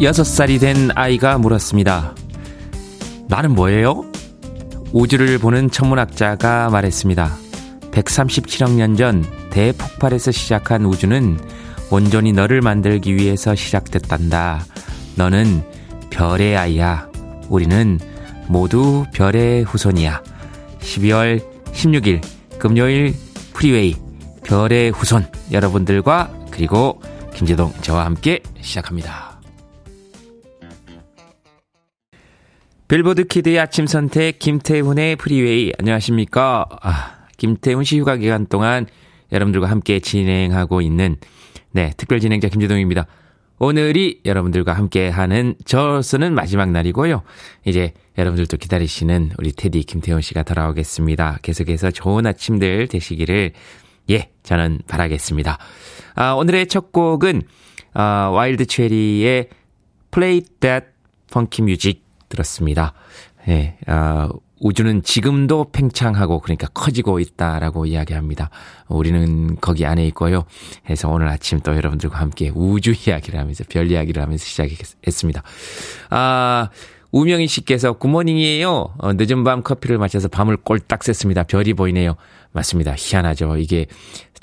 16살이 된 아이가 물었습니다. 나는 뭐예요? 우주를 보는 천문학자가 말했습니다. 137억 년 전 대폭발에서 시작한 우주는 온전히 너를 만들기 위해서 시작됐단다. 너는 별의 아이야. 우리는 모두 별의 후손이야. 12월 16일 금요일 프리웨이 별의 후손 여러분들과 그리고 김재동 저와 함께 시작합니다. 빌보드 키드의 아침 선택 김태훈의 프리웨이 안녕하십니까? 아, 김태훈 씨 휴가 기간 동안 여러분들과 함께 진행하고 있는 네, 특별 진행자 김재동입니다. 오늘이 여러분들과 함께 하는 저로서는 마지막 날이고요. 이제 여러분들도 기다리시는 우리 테디 김태훈 씨가 돌아오겠습니다. 계속해서 좋은 아침들 되시기를 예, 저는 바라겠습니다. 아, 오늘의 첫 곡은 아, Wild Cherry의 Play That Funky Music 들었습니다. 예, 아, 우주는 지금도 팽창하고 그러니까 커지고 있다라고 이야기합니다. 우리는 거기 안에 있고요. 해서 오늘 아침 또 여러분들과 함께 우주 이야기를 하면서 별 이야기를 하면서 시작했습니다. 아, 우명희 씨께서 Good morning이에요. 어, 늦은 밤 커피를 마셔서 밤을 꼴딱 샜습니다. 별이 보이네요. 맞습니다. 희한하죠. 이게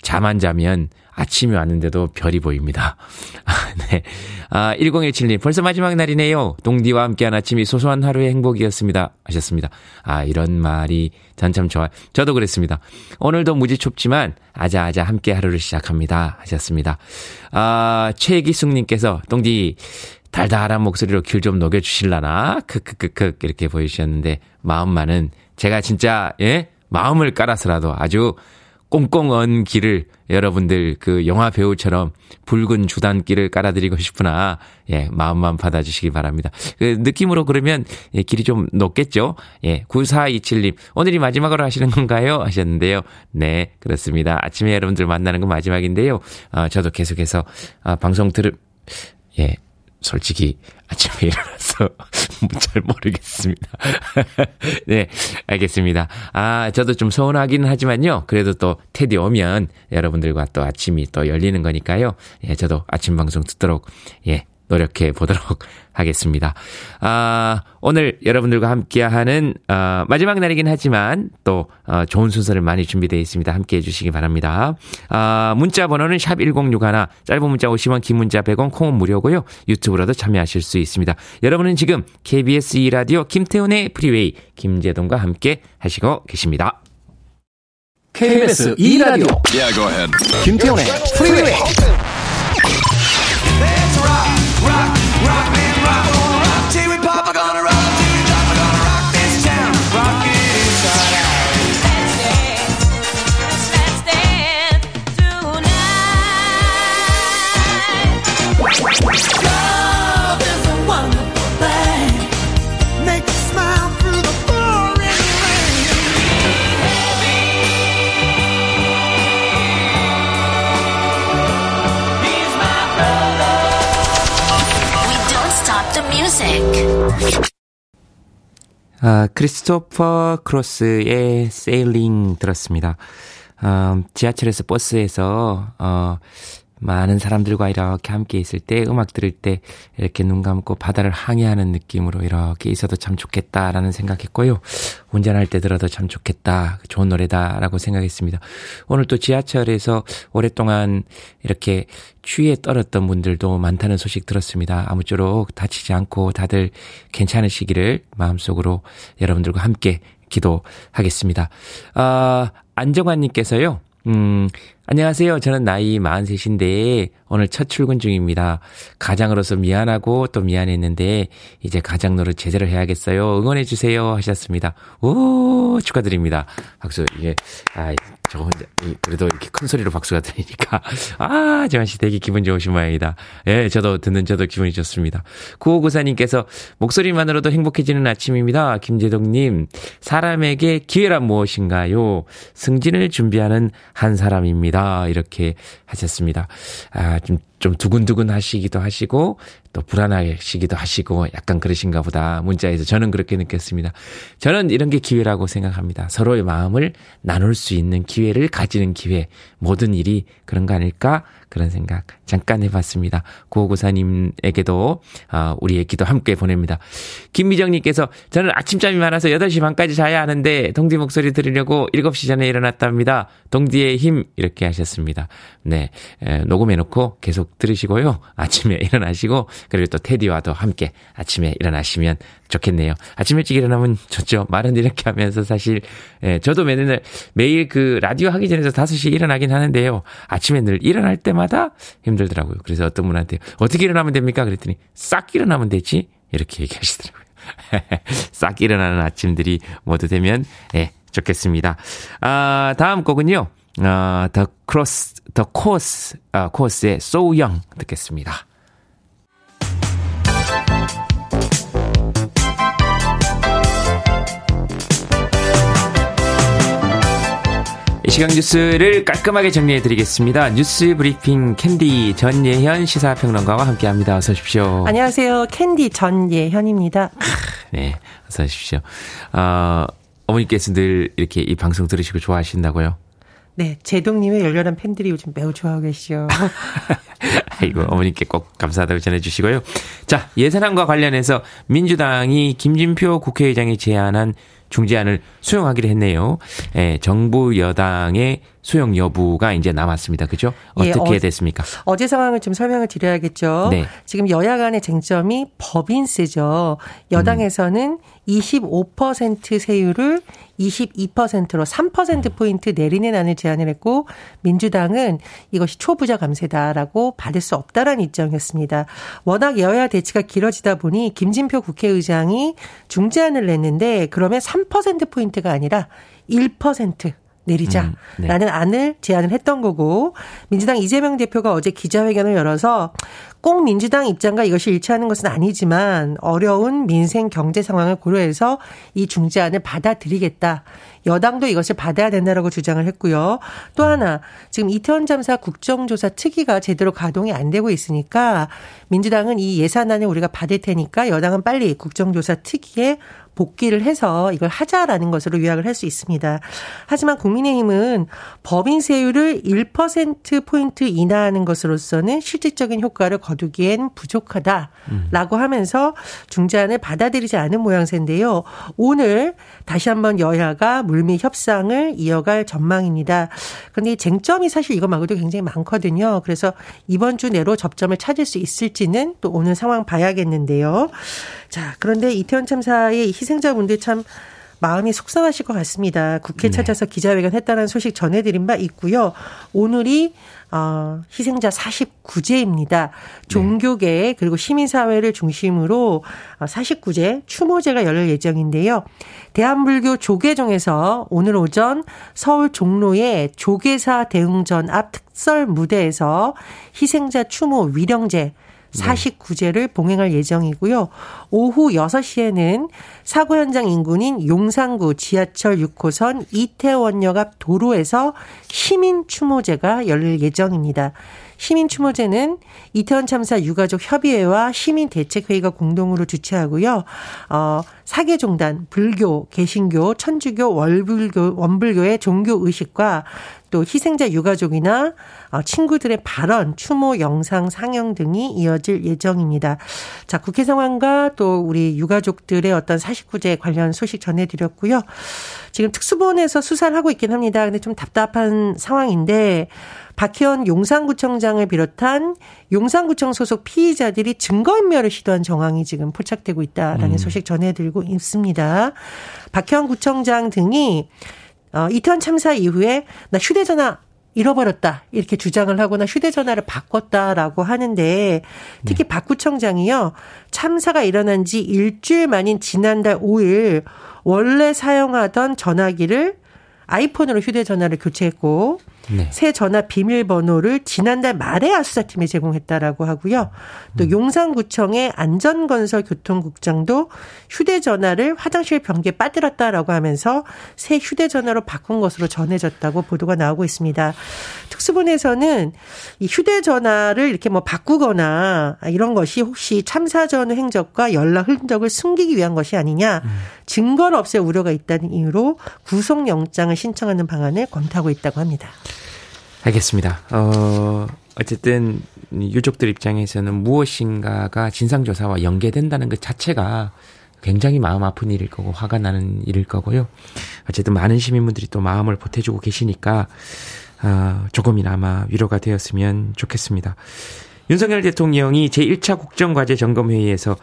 잠 안 자면 아침이 왔는데도 별이 보입니다. 네. 아, 1017님, 벌써 마지막 날이네요. 동디와 함께한 아침이 소소한 하루의 행복이었습니다. 하셨습니다. 아, 이런 말이 전 참 좋아요. 저도 그랬습니다. 오늘도 무지 춥지만, 아자아자 함께 하루를 시작합니다. 하셨습니다. 아, 최기숙님께서, 동디, 달달한 목소리로 길좀 녹여주실라나? 크크크크, 이렇게 보여주셨는데, 마음만은, 제가 진짜, 예? 마음을 깔아서라도 아주 꽁꽁 언 길을 여러분들 그 영화 배우처럼 붉은 주단길을 깔아드리고 싶으나 예 마음만 받아주시기 바랍니다. 그 느낌으로 그러면 예, 길이 좀 높겠죠. 예 9427님 오늘이 마지막으로 하시는 건가요? 하셨는데요. 네 그렇습니다. 아침에 여러분들 만나는 건 마지막인데요. 아 저도 계속해서 아, 방송 들을 예 솔직히 아침에 일어나서 잘 모르겠습니다. 네, 알겠습니다. 아, 저도 좀 서운하기는 하지만요. 그래도 또 테디 오면 여러분들과 또 아침이 또 열리는 거니까요. 예, 저도 아침 방송 듣도록 예, 노력해 보도록 하겠습니다. 아, 오늘 여러분들과 함께하는 어, 마지막 날이긴 하지만 또 어, 좋은 순서를 많이 준비되어 있습니다. 함께해 주시기 바랍니다. 아, 문자 번호는 샵 1061, 짧은 문자 50원, 긴 문자 100원, 콩은 무료고요. 유튜브로도 참여하실 수 있습니다. 여러분은 지금 KBS 2라디오 김태훈의 프리웨이 김재동과 함께 하시고 계십니다. KBS 2라디오 yeah, 김태훈의 프리웨이 rock, rock me. 아, 크리스토퍼 크로스의 세일링 들었습니다. 어, 지하철에서 버스에서 어, 많은 사람들과 이렇게 함께 있을 때 음악 들을 때 이렇게 눈 감고 바다를 항해하는 느낌으로 이렇게 있어도 참 좋겠다라는 생각했고요. 운전할 때 들어도 참 좋겠다. 좋은 노래다라고 생각했습니다. 오늘 또 지하철에서 오랫동안 이렇게 추위에 떨었던 분들도 많다는 소식 들었습니다. 아무쪼록 다치지 않고 다들 괜찮으시기를 마음속으로 여러분들과 함께 기도하겠습니다. 아, 안정환님께서요. 음, 안녕하세요. 저는 나이 43인데 오늘 첫 출근 중입니다. 가장으로서 미안하고 또 미안했는데 이제 가장 노릇 제대로 해야겠어요. 응원해 주세요 하셨습니다. 오 축하드립니다. 박수 이게 아 저 혼자 그래도 이렇게 큰 소리로 박수가 들리니까 아 정한 씨 되게 기분 좋으신 모양이다. 예, 저도 듣는 저도 기분이 좋습니다. 구호구사님께서 목소리만으로도 행복해지는 아침입니다. 김재동 님 사람에게 기회란 무엇인가요? 승진을 준비하는 한 사람입니다. 이렇게 하셨습니다. 아, 좀 좀 두근두근 하시기도 하시고 또 불안하시기도 하시고 약간 그러신가 보다. 문자에서 저는 그렇게 느꼈습니다. 저는 이런 게 기회라고 생각합니다. 서로의 마음을 나눌 수 있는 기회를 가지는 기회. 모든 일이 그런 거 아닐까? 그런 생각 잠깐 해봤습니다. 구호구사님에게도 어, 우리의 기도 함께 보냅니다. 김미정님께서 저는 아침잠이 많아서 8시 반까지 자야 하는데 동디 목소리 들으려고 7시 전에 일어났답니다. 동디의 힘 이렇게 하셨습니다. 네 에, 녹음해놓고 계속 들으시고요. 아침에 일어나시고 그리고 또 테디와도 함께 아침에 일어나시면 좋겠네요. 아침 일찍 일어나면 좋죠. 말은 이렇게 하면서 사실 예, 저도 매일 매일 그 라디오 하기 전에서 5시에 일어나긴 하는데요. 아침에 늘 일어날 때마다 힘들더라고요. 그래서 어떤 분한테 어떻게 일어나면 됩니까? 그랬더니 싹 일어나면 되지. 이렇게 얘기하시더라고요. 싹 일어나는 아침들이 모두 되면 예, 좋겠습니다. 아, 다음 곡은요. 아, The Cross, The Course, 아, 코스의 So Young 듣겠습니다. 이 시간 뉴스를 깔끔하게 정리해 드리겠습니다. 뉴스 브리핑 캔디 전예현 시사평론가와 함께 합니다. 어서 오십시오. 안녕하세요. 캔디 전예현입니다. 네, 어서 오십시오. 어, 어머니께서 늘 이렇게 이 방송 들으시고 좋아하신다고요? 네, 제동님의 열렬한 팬들이 요즘 매우 좋아하고 계시죠. 아이고, 어머니께 꼭 감사하다고 전해주시고요. 자, 예산안과 관련해서 민주당이 김진표 국회의장이 제안한 중재안을 수용하기로 했네요. 예, 정부 여당의 수용 여부가 이제 남았습니다. 그죠? 예, 어떻게 예, 어, 됐습니까? 어제 상황을 좀 설명을 드려야겠죠. 네. 지금 여야 간의 쟁점이 법인세죠. 여당에서는 음. 25% 세율을 22%로 3%포인트 내리는 안을 제안을 했고, 민주당은 이것이 초부자 감세다라고 받을 수 없다라는 입장이었습니다. 워낙 여야 대치가 길어지다 보니 김진표 국회의장이 중재안을 냈는데, 그러면 3%포인트가 아니라 1% 내리자라는 음, 네. 안을 제안을 했던 거고 민주당 이재명 대표가 어제 기자회견을 열어서 꼭 민주당 입장과 이것이 일치하는 것은 아니지만 어려운 민생 경제 상황을 고려해서 이 중재안을 받아들이겠다. 여당도 이것을 받아야 된다라고 주장을 했고요. 또 하나 지금 이태원 잠사 국정조사 특위가 제대로 가동이 안 되고 있으니까 민주당은 이 예산안을 우리가 받을 테니까 여당은 빨리 국정조사 특위에 복귀를 해서 이걸 하자라는 것으로 요약을 할 수 있습니다. 하지만 국민의힘은 법인세율을 1%포인트 인하하는 것으로서는 실질적인 효과를 거두기엔 부족하다라고 하면서 중재안을 받아들이지 않은 모양새인데요. 오늘 다시 한번 여야가 물밑 협상을 이어갈 전망입니다. 그런데 쟁점이 사실 이거 말고도 굉장히 많거든요. 그래서 이번 주 내로 접점을 찾을 수 있을지는 또 오늘 상황 봐야겠는데요. 자, 그런데 이태원 참사의 희 생자분들 참 마음이 속상하실 것 같습니다. 국회 네. 찾아서 기자회견 했다는 소식 전해드린 바 있고요. 오늘이 어, 희생자 49제입니다. 종교계 그리고 시민사회를 중심으로 49제 어, 추모제가 열릴 예정인데요. 대한불교 조계종에서 오늘 오전 서울 종로의 조계사 대웅전 앞 특설 무대에서 희생자 추모 위령제 49제를 봉행할 예정이고요. 오후 6시에는 사고 현장 인근인 용산구 지하철 6호선 이태원역 앞 도로에서 시민 추모제가 열릴 예정입니다. 시민 추모제는 이태원 참사 유가족 협의회와 시민 대책회의가 공동으로 주최하고요. 어, 사계종단, 불교, 개신교, 천주교, 월불교, 원불교의 종교 의식과 또 희생자 유가족이나 어, 친구들의 발언, 추모 영상 상영 등이 이어질 예정입니다. 자, 국회 상황과 또 우리 유가족들의 어떤 49제 관련 소식 전해드렸고요. 지금 특수본에서 수사를 하고 있긴 합니다. 근데 좀 답답한 상황인데 박희원 용산구청장을 비롯한 용산구청 소속 피의자들이 증거인멸을 시도한 정황이 지금 포착되고 있다라는 음. 소식 전해드리고 있습니다. 박희원 구청장 등이 어, 이태원 참사 이후에 나 휴대전화 잃어버렸다. 이렇게 주장을 하거나 휴대전화를 바꿨다라고 하는데 특히 네. 박 구청장이요. 참사가 일어난 지 일주일 만인 지난달 5일 원래 사용하던 전화기를 아이폰으로 휴대전화를 교체했고 네. 새 전화 비밀번호를 지난달 말에 압수사팀에 제공했다라고 하고요. 또 음. 용산구청의 안전건설 교통국장도 휴대전화를 화장실 변기에 빠뜨렸다라고 하면서 새 휴대전화로 바꾼 것으로 전해졌다고 보도가 나오고 있습니다. 특수본에서는 이 휴대전화를 이렇게 뭐 바꾸거나 이런 것이 혹시 참사 전 행적과 연락 흔적을 숨기기 위한 것이 아니냐 음. 증거를 없앨 우려가 있다는 이유로 구속영장을 신청하는 방안을 검토하고 있다고 합니다. 알겠습니다. 어, 어쨌든 유족들 입장에서는 무엇인가가 진상조사와 연계된다는 것 자체가 굉장히 마음 아픈 일일 거고 화가 나는 일일 거고요. 어쨌든 많은 시민분들이 또 마음을 보태주고 계시니까 어, 조금이나마 위로가 되었으면 좋겠습니다. 윤석열 대통령이 제1차 국정과제 점검회의에서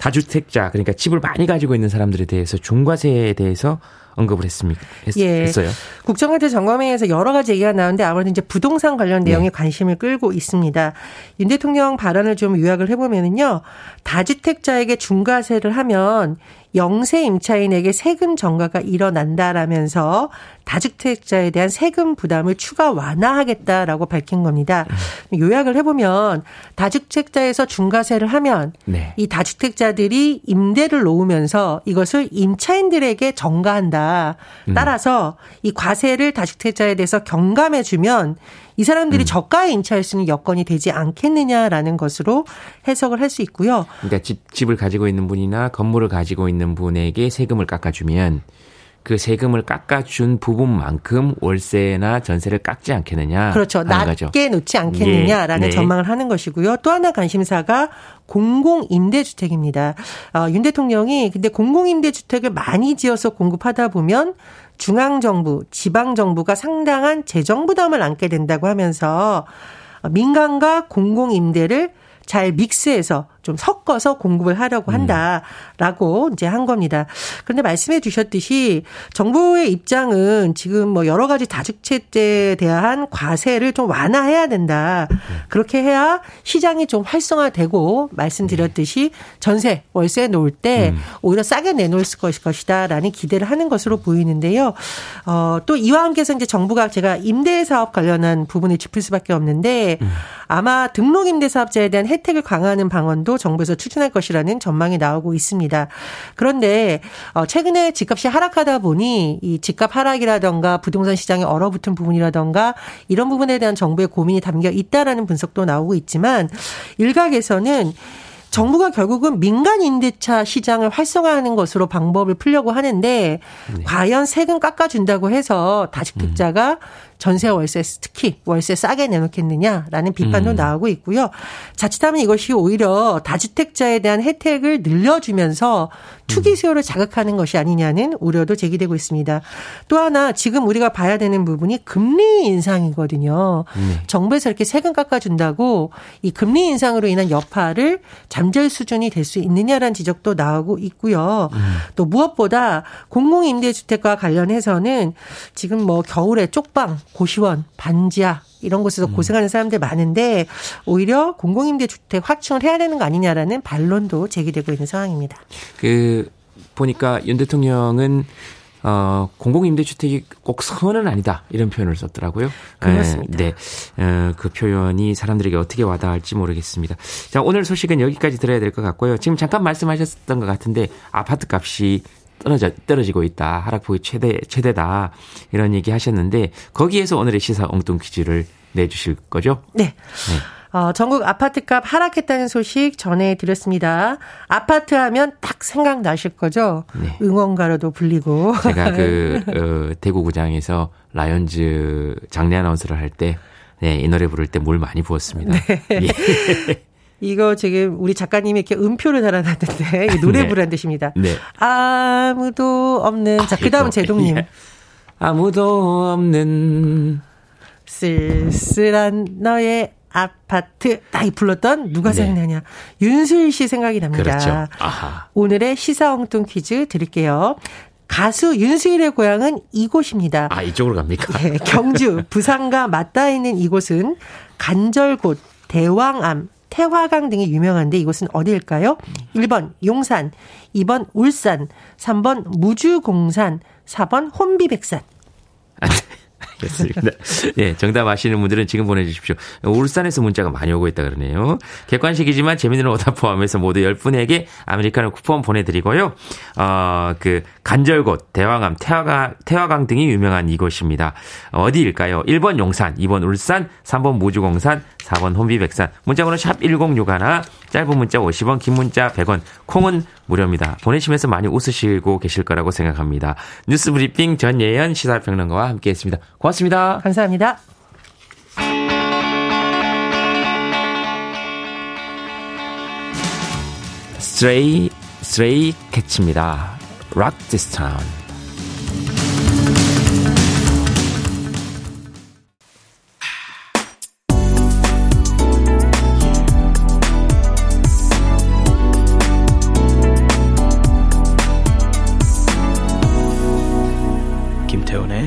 다주택자 그러니까 집을 많이 가지고 있는 사람들에 대해서 중과세에 대해서 언급을 했습니까? 했, 예. 했어요. 국정화제 점검회에서 여러 가지 얘기가 나오는데 아무래도 이제 부동산 관련 내용에 네. 관심을 끌고 있습니다. 윤 대통령 발언을 좀 요약을 해보면은요, 다주택자에게 중과세를 하면 영세 임차인에게 세금 전가가 일어난다라면서 다주택자에 대한 세금 부담을 추가 완화하겠다라고 밝힌 겁니다. 요약을 해보면 다주택자에서 중과세를 하면 네. 이 다주택자들이 임대를 놓으면서 이것을 임차인들에게 전가한다. 음. 따라서 이 과세를 다주택자에 대해서 경감해주면 이 사람들이 음. 저가에 인차할 수 있는 여건이 되지 않겠느냐라는 것으로 해석을 할 수 있고요. 그러니까 집, 집을 가지고 있는 분이나 건물을 가지고 있는 분에게 세금을 깎아주면 그 세금을 깎아준 부분만큼 월세나 전세를 깎지 않겠느냐. 그렇죠. 낮게 거죠. 놓지 않겠느냐라는 예. 네. 전망을 하는 것이고요. 또 하나 관심사가 공공임대주택입니다. 어, 윤 대통령이 근데 공공임대주택을 많이 지어서 공급하다 보면 중앙정부, 지방정부가 상당한 재정 부담을 안게 된다고 하면서 민간과 공공임대를 잘 믹스해서 좀 섞어서 공급을 하려고 음. 한다라고 음. 이제 한 겁니다. 그런데 말씀해 주셨듯이 정부의 입장은 지금 뭐 여러 가지 다주택자에 대한 과세를 좀 완화해야 된다. 그렇게 해야 시장이 좀 활성화되고 말씀드렸듯이 전세, 월세 놓을 때 음. 오히려 싸게 내놓을 것이다라는 기대를 하는 것으로 보이는데요. 어, 또 이와 함께서 이제 정부가 제가 임대 사업 관련한 부분을 짚을 수밖에 없는데 음. 아마 등록 임대 사업자에 대한 혜택을 강화하는 방안도 정부에서 추진할 것이라는 전망이 나오고 있습니다. 그런데 어, 최근에 집값이 하락하다 보니 이 집값 하락이라던가 부동산 시장에 얼어붙은 부분이라던가 이런 부분에 대한 정부의 고민이 담겨 있다라는 분석도 나오고 있지만 일각에서는 정부가 결국은 민간 임대차 시장을 활성화하는 것으로 방법을 풀려고 하는데 네. 과연 세금 깎아준다고 해서 다주택자가 음. 전세 월세 특히 월세 싸게 내놓겠느냐라는 비판도 음. 나오고 있고요. 자칫하면 이것이 오히려 다주택자에 대한 혜택을 늘려주면서 투기 음. 수요를 자극하는 것이 아니냐는 우려도 제기되고 있습니다. 또 하나 지금 우리가 봐야 되는 부분이 금리 인상이거든요. 네. 정부에서 이렇게 세금 깎아준다고 이 금리 인상으로 인한 여파를 잠재 수준이 될 수 있느냐라는 지적도 나오고 있고요. 음. 또 무엇보다 공공임대주택과 관련해서는 지금 뭐 겨울에 쪽방 고시원, 반지하 이런 곳에서 음. 고생하는 사람들 많은데 오히려 공공임대 주택 확충을 해야 되는 거 아니냐라는 반론도 제기되고 있는 상황입니다. 그 보니까 윤 대통령은 어, 공공임대주택이 꼭 선은 아니다. 이런 표현을 썼더라고요. 그렇습니다. 네. 어, 그 표현이 사람들에게 어떻게 와닿을지 모르겠습니다. 자, 오늘 소식은 여기까지 들어야 될 것 같고요. 지금 잠깐 말씀하셨던 것 같은데 아파트 값이 떨어져, 떨어지고 있다. 하락폭이 최대, 최대다. 이런 얘기 하셨는데 거기에서 오늘의 시사 엉뚱 퀴즈를 내주실 거죠? 네. 네. 어, 전국 아파트값 하락했다는 소식 전해드렸습니다. 아파트 하면 딱 생각나실 거죠? 네. 응원가로도 불리고. 제가 그, 어, 대구구장에서 라이언즈 장례 아나운서를 할 때, 네, 이 노래 부를 때 물 많이 부었습니다. 네. 예. 이거 지금 우리 작가님이 이렇게 음표를 달아놨는데 노래 네. 부란 뜻입니다. 네. 아무도 없는 자 그다음 제동님. 예. 아무도 없는 쓸쓸한 너의 아파트 딱 불렀던 누가 네. 생각나냐 윤수일 씨 생각이 납니다. 그렇죠. 아하. 오늘의 시사 엉뚱 퀴즈 드릴게요. 가수 윤수일의 고향은 이곳입니다. 아 이쪽으로 갑니까? 네, 경주 부산과 맞닿아 있는 이곳은 간절곶, 대왕암, 태화강 등이 유명한데 이곳은 어디일까요? 1번 용산, 2번 울산, 3번 무주공산, 4번 혼비백산. 됐습니다. 예, 정답 아시는 분들은 지금 보내주십시오. 울산에서 문자가 많이 오고 있다 그러네요. 객관식이지만 재미있는 오답 포함해서 모두 10분에게 아메리카노 쿠폰 보내드리고요. 어, 그, 간절곶, 대왕암, 태화강, 태화강 등이 유명한 이곳입니다. 어디일까요? 1번 용산, 2번 울산, 3번 무주공산, 4번 혼비백산. 문자번호 샵 1061, 짧은 문자 50원, 긴 문자 100원, 콩은 무료입니다. 보내시면서 많이 웃으시고 계실 거라고 생각합니다. 뉴스 브리핑 전예현 시사평론가와 함께 했습니다. 고맙습니다. 감사합니다. 스트레이, 스트레이 캐치입니다. Rock This Town.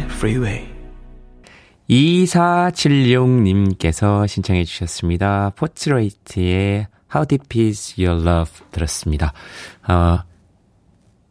김태훈의 Freeway. 2476님께서 신청해 주셨습니다. 포트레이트의 How Deep Is Your Love 들었습니다. 어,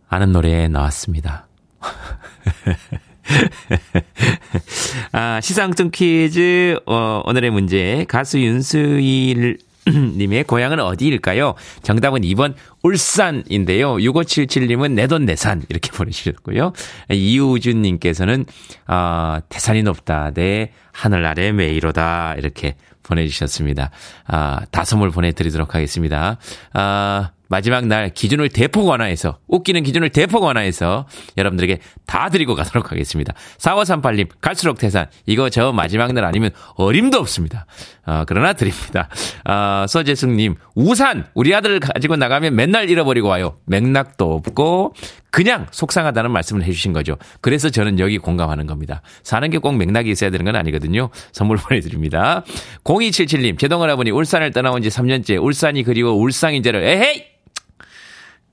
아는 노래 나왔습니다. 아, 시상증 퀴즈, 어, 오늘의 문제. 가수 윤수일 님의 고향은 어디일까요? 정답은 2번 울산인데요. 6577님은 내돈 내산 이렇게 보내주셨고요. 이우준 님께서는 어, 태산이 높다 내 하늘 아래 메이로다 이렇게 보내주셨습니다. 아, 다선물 보내드리도록 하겠습니다. 아, 마지막 날 기준을 대폭 완화해서 웃기는 기준을 대폭 완화해서 여러분들에게 다 드리고 가도록 하겠습니다. 4538님 갈수록 태산 이거 저 마지막 날 아니면 어림도 없습니다. 어, 그러나 드립니다. 어, 서재승님 우산 우리 아들 가지고 나가면 맨날 잃어버리고 와요. 맥락도 없고 그냥 속상하다는 말씀을 해주신 거죠. 그래서 저는 여기 공감하는 겁니다. 사는 게 꼭 맥락이 있어야 되는 건 아니거든요. 선물 보내드립니다. 0277님, 제동할아버니 울산을 떠나온 지 3년째 울산이 그리워 울상인제를 에헤이!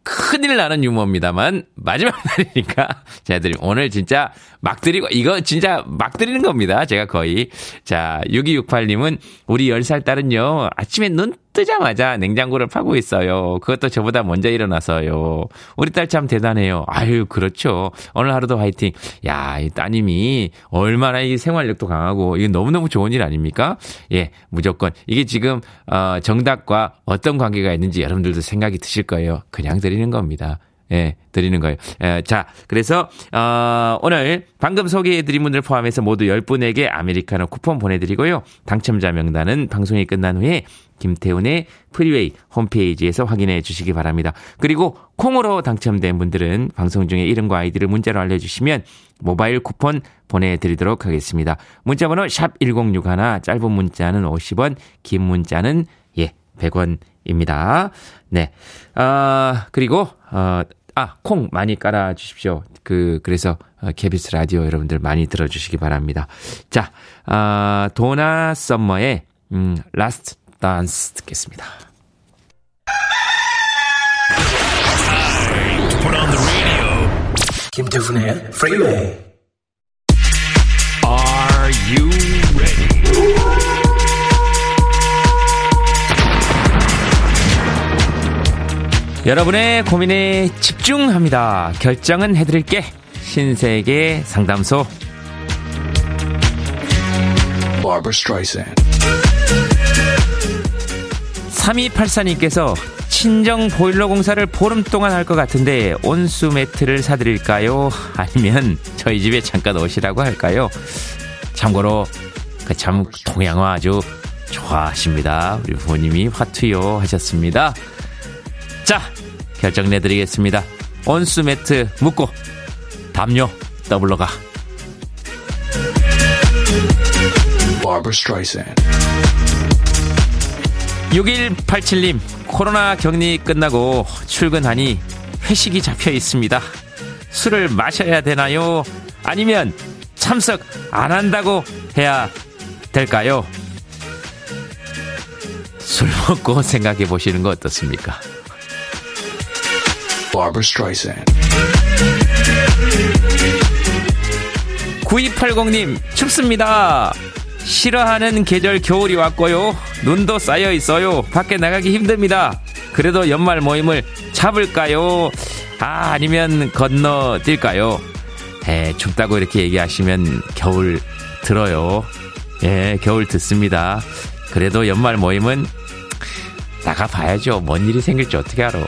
큰일 나는 유머입니다만 마지막 날이니까 제가 오늘 진짜 막 드리고 이거 진짜 막 드리는 겁니다. 제가 거의 자 6268님은 우리 10살 딸은요 아침에 눈 뜨자마자 냉장고를 파고 있어요. 그것도 저보다 먼저 일어나서요. 우리 딸 참 대단해요. 아유, 그렇죠. 오늘 하루도 화이팅. 야, 이 따님이 얼마나 이 생활력도 강하고, 이게 너무너무 좋은 일 아닙니까? 예, 무조건. 이게 지금, 어, 정답과 어떤 관계가 있는지 여러분들도 생각이 드실 거예요. 그냥 드리는 겁니다. 예, 드리는 거예요. 예, 자, 그래서, 어, 오늘 방금 소개해드린 분들 포함해서 모두 10분에게 아메리카노 쿠폰 보내드리고요. 당첨자 명단은 방송이 끝난 후에 김태훈의 프리웨이 홈페이지에서 확인해 주시기 바랍니다. 그리고 콩으로 당첨된 분들은 방송 중에 이름과 아이디를 문자로 알려주시면 모바일 쿠폰 보내드리도록 하겠습니다. 문자번호 샵 1061, 짧은 문자는 50원, 긴 문자는 예, 100원입니다. 네. 아, 그리고, 어, 아, 콩 많이 깔아 주십시오. 그, 그래서, KBS 어, 라디오 여러분들 많이 들어주시기 바랍니다. 자, 아, 도나 썸머의, 음, Last Dance 듣겠습니다. 김태훈의 프리웨이 Are you 여러분의 고민에 집중합니다. 결정은 해드릴게. 신세계 상담소. 3284님께서 친정 보일러 공사를 보름 동안 할 것 같은데 온수 매트를 사드릴까요? 아니면 저희 집에 잠깐 오시라고 할까요? 참고로 그 참 동양화 아주 좋아하십니다. 우리 부모님이 화투요 하셨습니다. 자, 결정 내드리겠습니다. 온수 매트 묶고 담요 더블로 가. 6187님, 코로나 격리 끝나고 출근하니 회식이 잡혀 있습니다. 술을 마셔야 되나요? 아니면 참석 안 한다고 해야 될까요? 술 먹고 생각해 보시는 거 어떻습니까? Barbara Streisand. 9280님, 춥습니다. 싫어하는 계절 겨울이 왔고요. 눈도 쌓여 있어요. 밖에 나가기 힘듭니다. 그래도 연말 모임을 잡을까요? 아, 아니면 건너뛸까요? 에, 춥다고 이렇게 얘기하시면 겨울 들어요. 예, 겨울 듣습니다. 그래도 연말 모임은 나가봐야죠. 뭔 일이 생길지 어떻게 알아.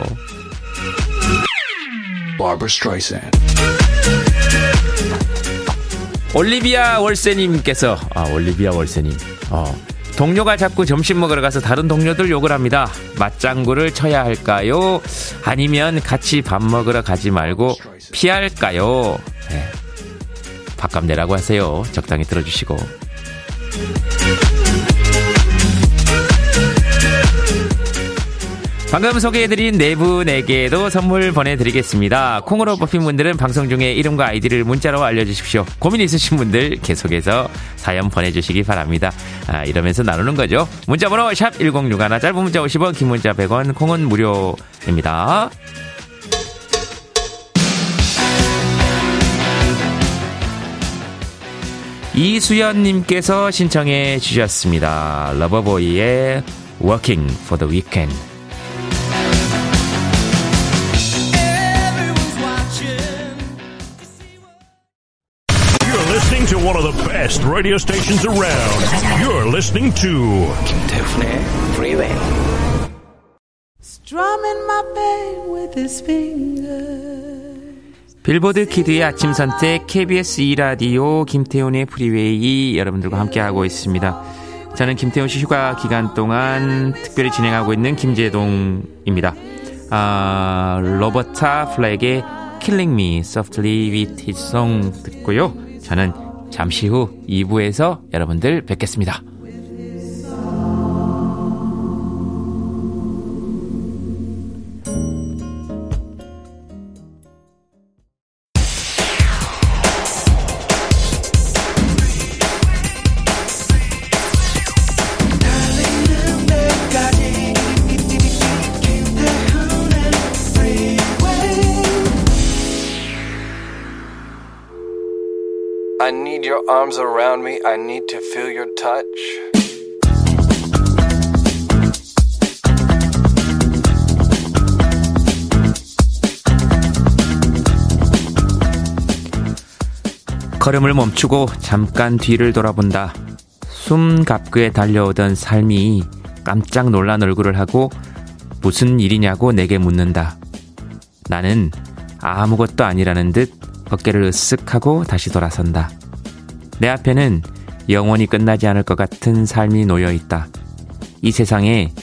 올리비아 월세님께서 아 올리비아 월세님 어 동료가 자꾸 점심 먹으러 가서 다른 동료들 욕을 합니다. 맞장구를 쳐야 할까요? 아니면 같이 밥 먹으러 가지 말고 피할까요? 네. 밥값 내라고 하세요. 적당히 들어주시고. 방금 소개해드린 네 분에게도 선물 보내드리겠습니다. 콩으로 뽑힌 분들은 방송 중에 이름과 아이디를 문자로 알려주십시오. 고민 있으신 분들 계속해서 사연 보내주시기 바랍니다. 아, 이러면서 나누는 거죠. 문자번호 샵 1061, 짧은 문자 50원, 긴 문자 100원, 콩은 무료입니다. 이수연님께서 신청해 주셨습니다. 러버보이의 Working for the Weekend. Best radio stations around. You're listening to 김태훈의 Freeway. Strumming my pain with his fingers. 빌보드 키드의 아침 선택 KBS 2 라디오 김태훈의 프리웨이 여러분들과 함께하고 있습니다. 저는 김태훈 씨 휴가 기간 동안 특별히 진행하고 있는 김재동입니다. 아, 로버타 플렉의 Killing Me Softly with His Song 듣고요. 저는 잠시 후 2부에서 여러분들 뵙겠습니다. Arms around me. I need to feel your touch. 걸음을 멈추고 잠깐 뒤를 돌아본다. 숨갑그에 달려오던 삶이 깜짝 놀란 얼굴을 하고 무슨 일이냐고 내게 묻는다. 나는 아무것도 아니라는 듯 어깨를 으쓱 하고 다시 돌아선다. 내 앞에는 영원히 끝나지 않을 것 같은 삶이 놓여 있다. 이 세상에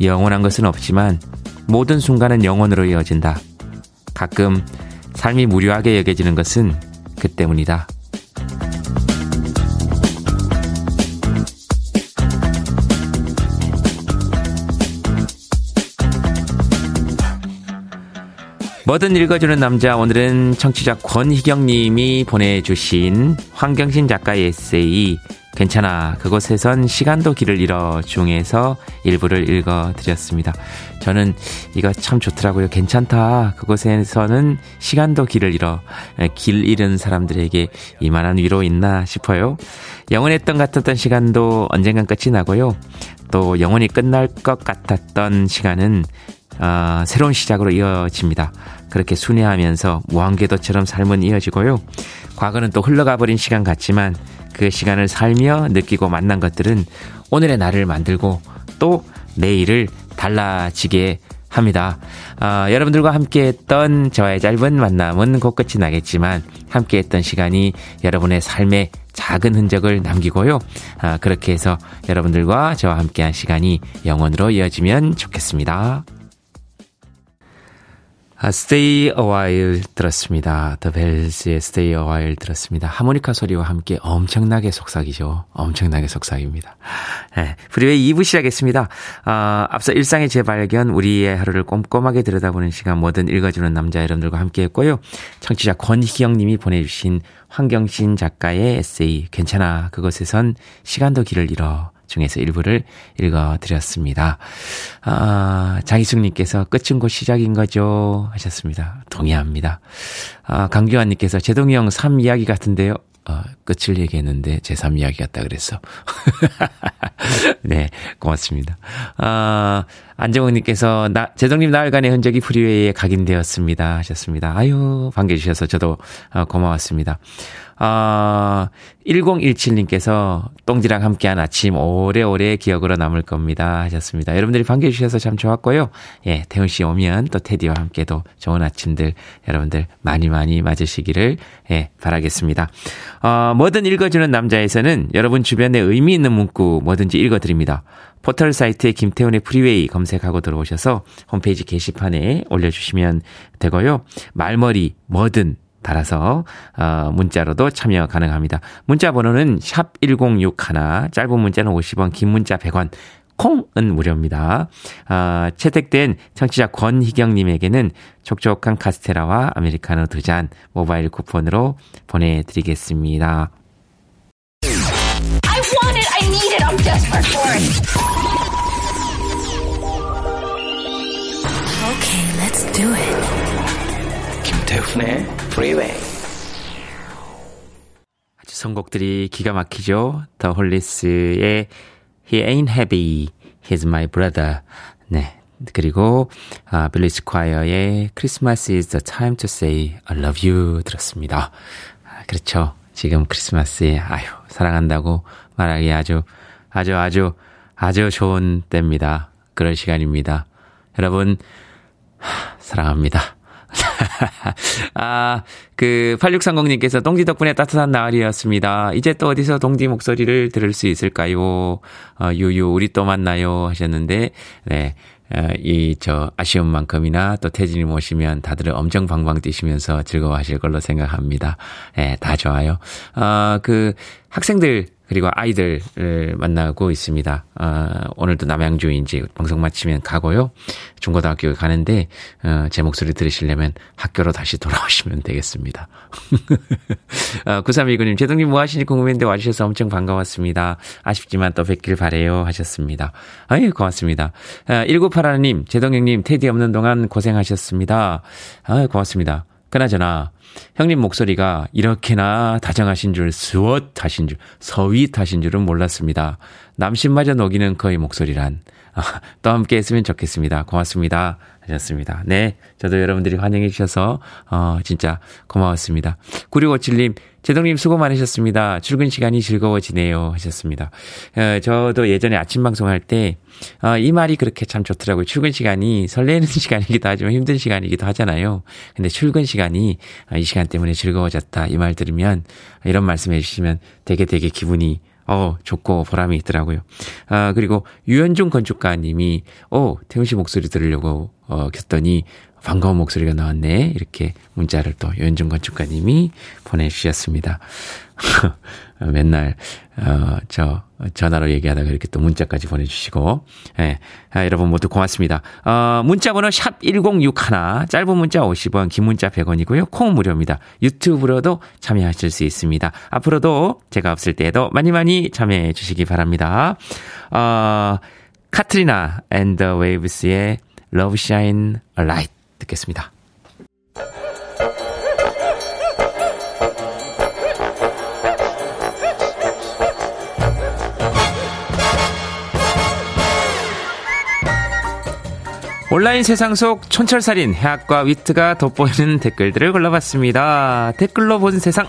영원한 것은 없지만 모든 순간은 영원으로 이어진다. 가끔 삶이 무료하게 여겨지는 것은 그 때문이다. 뭐든 읽어주는 남자 오늘은 청취자 권희경님이 보내주신 황경신 작가의 에세이 괜찮아 그곳에선 시간도 길을 잃어 중에서 일부를 읽어드렸습니다. 저는 이거 참 좋더라고요. 괜찮다 그곳에서는 시간도 길을 잃어 길 잃은 사람들에게 이만한 위로 있나 싶어요. 영원했던 같았던 시간도 언젠간 끝이 나고요. 또 영원히 끝날 것 같았던 시간은 어, 새로운 시작으로 이어집니다. 그렇게 순회하면서 무한궤도처럼 삶은 이어지고요. 과거는 또 흘러가 버린 시간 같지만 그 시간을 살며 느끼고 만난 것들은 오늘의 나를 만들고 또 내일을 달라지게 합니다. 어, 여러분들과 함께했던 저의 짧은 만남은 곧 끝이 나겠지만 함께했던 시간이 여러분의 삶에 작은 흔적을 남기고요. 어, 그렇게 해서 여러분들과 저와 함께한 시간이 영원으로 이어지면 좋겠습니다. 아, Stay a while 들었습니다. The Bells의 Stay a while 들었습니다. 하모니카 소리와 함께 엄청나게 속삭이죠. 엄청나게 속삭입니다. 네, 프리웨이 2부 시작했습니다. 아, 앞서 일상의 재발견, 우리의 하루를 꼼꼼하게 들여다보는 시간, 뭐든 읽어주는 남자 여러분들과 함께 했고요. 청취자 권희경 님이 보내주신 황경신 작가의 에세이, 괜찮아. 그것에선 시간도 길을 잃어. 중에서 일부를 읽어드렸습니다. 아, 장희숙님께서 끝은 곧 시작인 거죠. 하셨습니다. 동의합니다. 아, 강규환님께서 제동이 형 3 이야기 같은데요. 어, 끝을 얘기했는데 제3 이야기였다 그랬어. 네, 고맙습니다. 아, 안정훈님께서 나, 제동님 나흘간의 흔적이 프리웨이에 각인되었습니다. 하셨습니다. 아유, 반겨주셔서 저도 어, 고마웠습니다. 아, 1017님께서 똥지랑 함께한 아침 오래오래 기억으로 남을 겁니다. 하셨습니다. 여러분들이 반겨주셔서 참 좋았고요. 예, 태훈씨 오면 또 테디와 함께도 좋은 아침들 여러분들 많이 많이 맞으시기를 예, 바라겠습니다. 어, 뭐든 읽어주는 남자에서는 여러분 주변에 의미 있는 문구 뭐든지 읽어드립니다. 포털 사이트에 김태훈의 프리웨이 검색하고 들어오셔서 홈페이지 게시판에 올려주시면 되고요. 말머리 뭐든 달아서 어, 문자로도 참여 가능합니다. 문자 번호는 샵 1061, 짧은 문자는 50원, 긴 문자 100원, 콩은 무료입니다. 어, 채택된 청취자 권희경님에게는 촉촉한 카스테라와 아메리카노 두 잔 모바일 쿠폰으로 보내드리겠습니다. Okay, let's do it. 김태훈의 Freeway. 아주 선곡들이 기가 막히죠. 더 홀리스의 He Ain't Heavy, He's My Brother. 네. 그리고 아, 빌리 스콰이어의 Christmas is the time to say I love you 들었습니다. 아, 그렇죠. 지금 크리스마스에 아유 사랑한다고 말하기 아주 아주 아주 아주 좋은 때입니다. 그럴 시간입니다. 여러분 하, 사랑합니다. 아, 그, 8630님께서 동지 덕분에 따뜻한 나날이었습니다. 이제 또 어디서 동지 목소리를 들을 수 있을까요? 어, 유유, 우리 또 만나요. 하셨는데, 네. 어, 이, 저, 아쉬운 만큼이나 또 태진님 오시면 다들 엄청 방방 뛰시면서 즐거워하실 걸로 생각합니다. 예, 네, 다 좋아요. 어, 그, 학생들, 그리고 아이들을 만나고 있습니다. 어, 오늘도 남양주 이제 방송 마치면 가고요. 중고등학교 가는데 어, 제 목소리 들으시려면 학교로 다시 돌아오시면 되겠습니다. 어, 9329님, 제동님 뭐 하시니 궁금했는데 와주셔서 엄청 반가웠습니다. 아쉽지만 또 뵙길 바래요 하셨습니다. 아유 고맙습니다. 어, 1981님, 제동형님 테디 없는 동안 고생하셨습니다. 아유 고맙습니다. 그나저나 형님 목소리가 이렇게나 다정하신 줄, 스윗하신 줄, 서윗하신 줄은 몰랐습니다. 남신마저 녹이는 그의 목소리란. 아, 또 함께 했으면 좋겠습니다. 고맙습니다. 하셨습니다. 네. 저도 여러분들이 환영해 주셔서, 어, 진짜 고마웠습니다. 9657님, 제동님 수고 많으셨습니다. 출근 시간이 즐거워지네요. 하셨습니다. 어, 저도 예전에 아침 방송할 때, 어, 이 말이 그렇게 참 좋더라고요. 출근 시간이 설레는 시간이기도 하지만 힘든 시간이기도 하잖아요. 근데 출근 시간이 어, 이 시간 때문에 즐거워졌다. 이 말 들으면, 이런 말씀 해주시면 되게 되게 기분이 어, 좋고 보람이 있더라고요. 아, 그리고 유현중 건축가님이, 어, 태훈 씨 목소리 들으려고, 어, 켰더니, 반가운 목소리가 나왔네. 이렇게 문자를 또 유현중 건축가님이 보내주셨습니다. 맨날, 어, 저, 전화로 얘기하다가 이렇게 또 문자까지 보내주시고, 예. 아, 여러분 모두 고맙습니다. 어, 문자번호 샵1061, 짧은 문자 50원, 긴 문자 100원이고요. 콩 무료입니다. 유튜브로도 참여하실 수 있습니다. 앞으로도 제가 없을 때에도 많이 많이 참여해 주시기 바랍니다. 어, 카트리나 앤더 웨이브스의 Love Shine a Light 듣겠습니다. 온라인 세상 속 촌철살인 해학과 위트가 돋보이는 댓글들을 골라봤습니다. 댓글로 본 세상.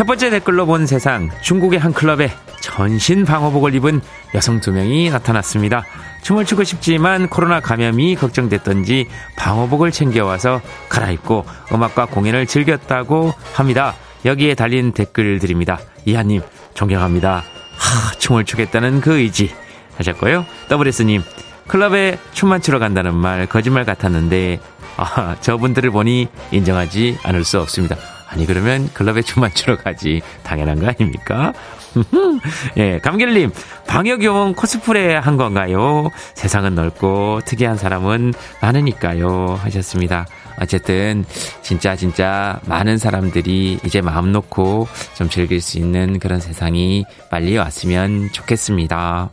첫 번째 댓글로 본 세상. 중국의 한 클럽에 전신 방호복을 입은 여성 두 명이 나타났습니다. 춤을 추고 싶지만 코로나 감염이 걱정됐던지 방호복을 챙겨와서 갈아입고 음악과 공연을 즐겼다고 합니다. 여기에 달린 댓글들입니다. 이하님, 존경합니다. 하, 춤을 추겠다는 그 의지. 하셨고요. WS님, 클럽에 춤만 추러 간다는 말 거짓말 같았는데, 아, 저분들을 보니 인정하지 않을 수 없습니다. 아니, 그러면 클럽에 춤만 추러 가지. 당연한 거 아닙니까? 예, 감길님, 방역용 코스프레 한 건가요? 세상은 넓고 특이한 사람은 많으니까요. 하셨습니다. 어쨌든, 진짜, 진짜 많은 사람들이 이제 마음 놓고 좀 즐길 수 있는 그런 세상이 빨리 왔으면 좋겠습니다.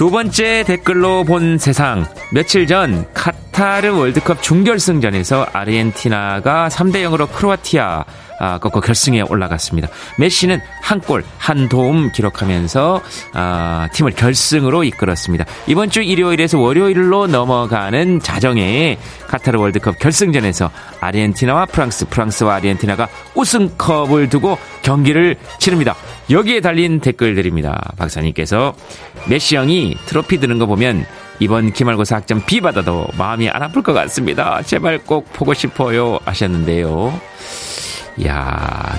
두 번째 댓글로 본 세상. 며칠 전 카타르 월드컵 중결승전에서 아르헨티나가 3대 0으로 크로아티아 아, 꺾고 결승에 올라갔습니다. 메시는 한 골, 한 도움 기록하면서 아, 팀을 결승으로 이끌었습니다. 이번 주 일요일에서 월요일로 넘어가는 자정에 카타르 월드컵 결승전에서 아르헨티나와 프랑스, 프랑스와 아르헨티나가 우승컵을 두고 경기를 치릅니다. 여기에 달린 댓글들입니다. 박사님께서 메시 형이 트로피 드는 거 보면 이번 기말고사 학점 B 받아도 마음이 안 아플 것 같습니다. 제발 꼭 보고 싶어요 하셨는데요. 야,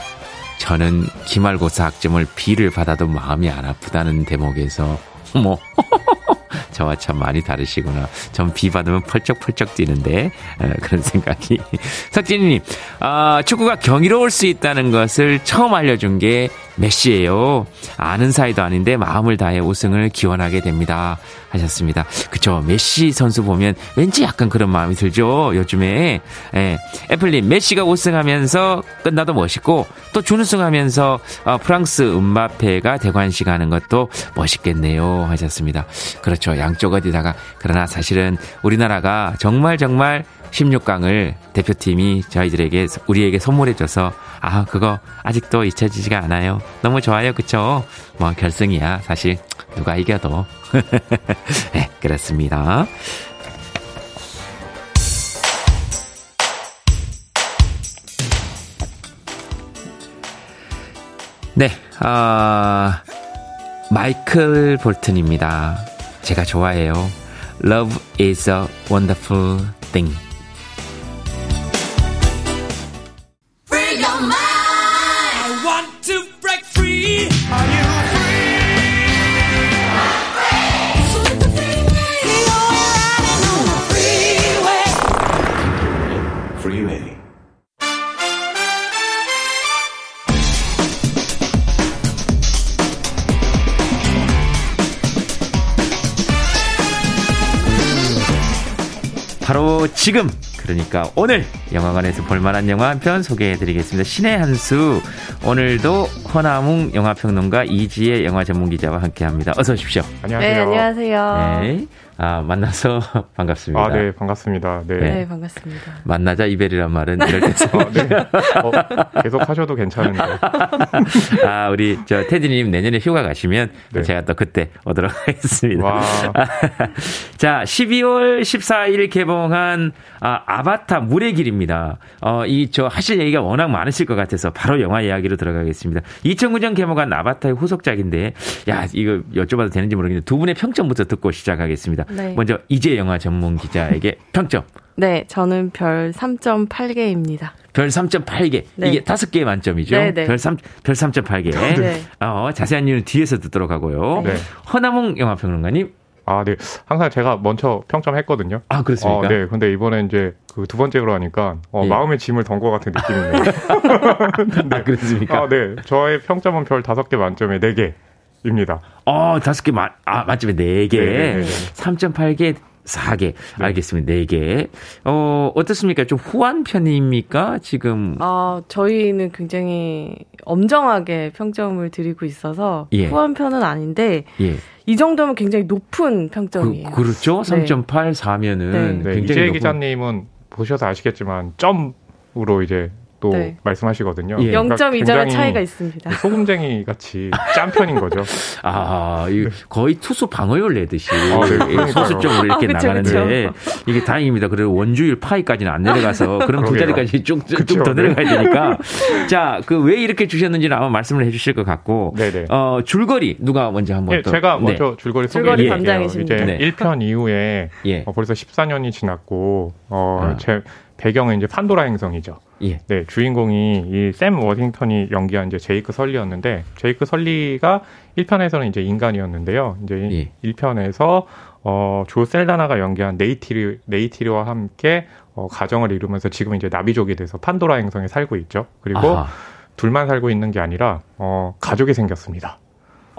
저는 기말고사 학점을 B를 받아도 마음이 안 아프다는 대목에서 뭐 저와 참 많이 다르시구나. 전 비 받으면 펄쩍펄쩍 뛰는데 그런 생각이. 석진님, 아, 축구가 경이로울 수 있다는 것을 처음 알려준 게 메시예요. 아는 사이도 아닌데 마음을 다해 우승을 기원하게 됩니다. 하셨습니다. 그쵸. 메시 선수 보면 왠지 약간 그런 마음이 들죠. 요즘에. 예. 애플님, 메시가 우승하면서 끝나도 멋있고 또 준우승하면서 어, 프랑스 음바페가 대관식 하는 것도 멋있겠네요. 하셨습니다. 그렇죠. 양쪽 어디다가. 그러나 사실은 우리나라가 정말 정말 16강을 대표팀이 저희들에게 우리에게 선물해줘서 아 그거 아직도 잊혀지지가 않아요. 너무 좋아요, 그쵸? 뭐 결승이야 사실 누가 이겨도 네 그렇습니다. 네, 아 마이클 볼튼입니다. 제가 좋아해요. Love is a wonderful thing. 바로 지금 그러니까 오늘 영화관에서 볼만한 영화 한 편 소개해드리겠습니다. 신의 한 수 오늘도 허나웅 영화평론가 이지혜 영화 전문기자와 함께합니다. 어서 오십시오. 안녕하세요. 네, 안녕하세요. 네. 아, 만나서 반갑습니다. 아, 네, 반갑습니다. 네. 네, 반갑습니다. 만나자 이별이란 말은 이럴 때서. 어, 네. 어, 계속 하셔도 괜찮은데. 아, 우리 저 테디님 내년에 휴가 가시면 네. 제가 또 그때 오도록 하겠습니다. 자, 12월 14일 개봉한 아, 아바타 물의 길입니다. 어, 이 저 하실 얘기가 워낙 많으실 것 같아서 바로 영화 이야기로 들어가겠습니다. 2009년 개봉한 아바타의 후속작인데, 야, 이거 여쭤봐도 되는지 모르겠는데 두 분의 평점부터 듣고 시작하겠습니다. 네. 먼저 이재 영화 전문 기자에게 평점. 네, 저는 별 3.8개입니다. 별 3.8개. 네. 이게 5개 만점이죠. 네, 네. 별 3, 별 3.8개. 네. 어, 자세한 이유는 뒤에서 듣도록 하고요. 네. 허남홍 영화평론가님. 아, 네. 항상 제가 먼저 평점했거든요. 아, 그렇습니까? 어, 네. 근데 이번에 이제 그 두 번째로 하니까 어, 예. 마음의 짐을 던 것 같은 느낌이네요. 네. 아, 그렇습니까? 아, 네. 저의 평점은 별 5개 만점에 4개. 입니다. 어, 다섯 개, 마, 아, 맞지만 네 개. 3.8개, 4개. 네. 알겠습니다. 4개. 어, 어떻습니까? 좀 후한 편입니까? 지금. 아, 저희는 굉장히 엄정하게 평점을 드리고 있어서 예. 후한 편은 아닌데 예. 이 정도면 굉장히 높은 평점이에요. 그, 렇죠 3.8, 4면은 네. 네. 굉장히 이재 기자님은 보셔서 아시겠지만 점 으로 이제 또 네. 말씀하시거든요. 예. 0.2점의 그러니까 차이가 있습니다. 소금쟁이 같이 짠 편인 거죠. 아, 이 거의 투수 방어율 내듯이 아, 네, 소수점으로 이렇게 아, 그쵸, 나가는데 그쵸. 이게 다행입니다. 그리고 원주율 파이까지는 안 내려가서 그런 두 자리까지 쭉쭉 더 내려가야 되니까. 자, 그 왜 이렇게 주셨는지는 아마 말씀을 해주실 것 같고. 네네. 어, 줄거리 누가 먼저 한번 네, 제가 네. 먼저 줄거리 소개해 드릴게요. 이제 네. 1편 이후에 예. 어, 벌써 14년이 지났고 어, 아. 제 배경은 이제 판도라 행성이죠. 예. 네, 주인공이 이 샘 워싱턴이 연기한 이제 제이크 설리였는데 제이크 설리가 1편에서는 이제 인간이었는데요. 이제 예. 1편에서 어, 조 셀다나가 연기한 네이티리, 네이티리와 함께 어, 가정을 이루면서 지금 이제 나비족이 돼서 판도라 행성에 살고 있죠. 그리고 아하. 둘만 살고 있는 게 아니라 어, 가족이 생겼습니다.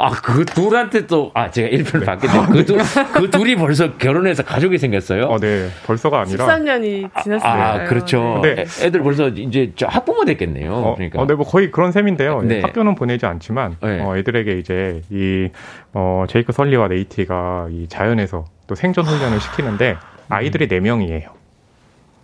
아, 그 둘한테 또, 아, 제가 1편을 네. 봤겠네요. 그, 둘, 그 둘이 벌써 결혼해서 가족이 생겼어요? 어, 네. 벌써가 아니라. 13년이 지났어요. 아, 그렇죠. 네. 애들 벌써 이제 학부모 됐겠네요. 어, 그러니까. 어, 네, 뭐 거의 그런 셈인데요. 네. 학교는 보내지 않지만, 네. 어, 애들에게 이제 이, 어, 제이크 설리와 네이티가 이 자연에서 또 생존 훈련을 시키는데 아이들이 4명이에요.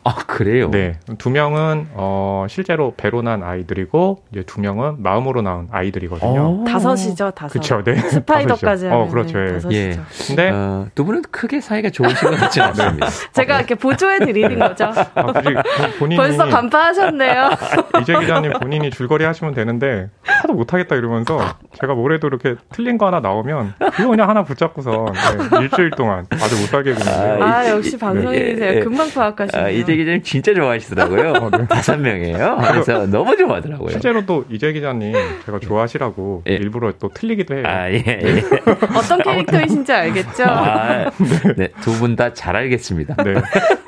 아, 그래요? 네. 두 명은, 어, 실제로 배로 난 아이들이고, 이제 두 명은 마음으로 낳은 아이들이거든요. 어. 다섯이죠, 다섯. 그쵸, 네. 스파이더까지 하면. 어, 그렇죠. 네, 예. 근데, 어, 두 분은 크게 사이가 좋으신 것 같지 않습니다. 네. 제가 이렇게 보조해 드리는 거죠. 아, 굳이 본인이. 벌써 간파하셨네요. 이재 기자님 본인이 줄거리 하시면 되는데, 하도 못하겠다 이러면서, 제가 뭐래도 이렇게 틀린 거 하나 나오면, 그거 그냥 하나 붙잡고서, 네, 일주일 동안 아주 못하게 그냥. 아, 아 역시 방송인이세요. 네. 금방 파악하시네요. 아, 이재 기자님 진짜 좋아하시더라고요. 어, 네. 다섯 명이에요. 그래서 너무 좋아하더라고요. 실제로 또 이재 기자님 제가 좋아하시라고 예. 일부러 또 틀리기도 해요. 아, 예, 예. 어떤 캐릭터이신지 알겠죠? 아, 네. 두 분 다 잘 알겠습니다. 네.